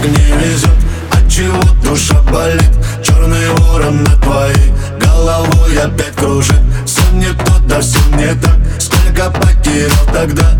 так не везет Отчего душа болит? Черный ворон на твоей головой опять кружит. Сон не тот, да все не так. Сколько потерял тогда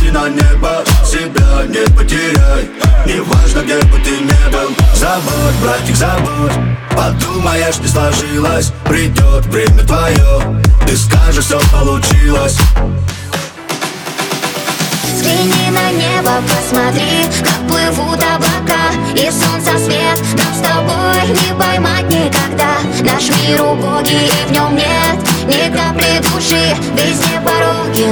смотри на небо Себя не потеряй. Не важно, где бы ты не был Забудь, братик, забудь. Подумаешь, не сложилось Придет время твое Ты скажешь, все получилось. Взгляни на небо, посмотри, как плывут облака И солнца свет. Нам с тобой не поймать никогда. Наш мир убогий и в нем нет ни капли души Везде пороги,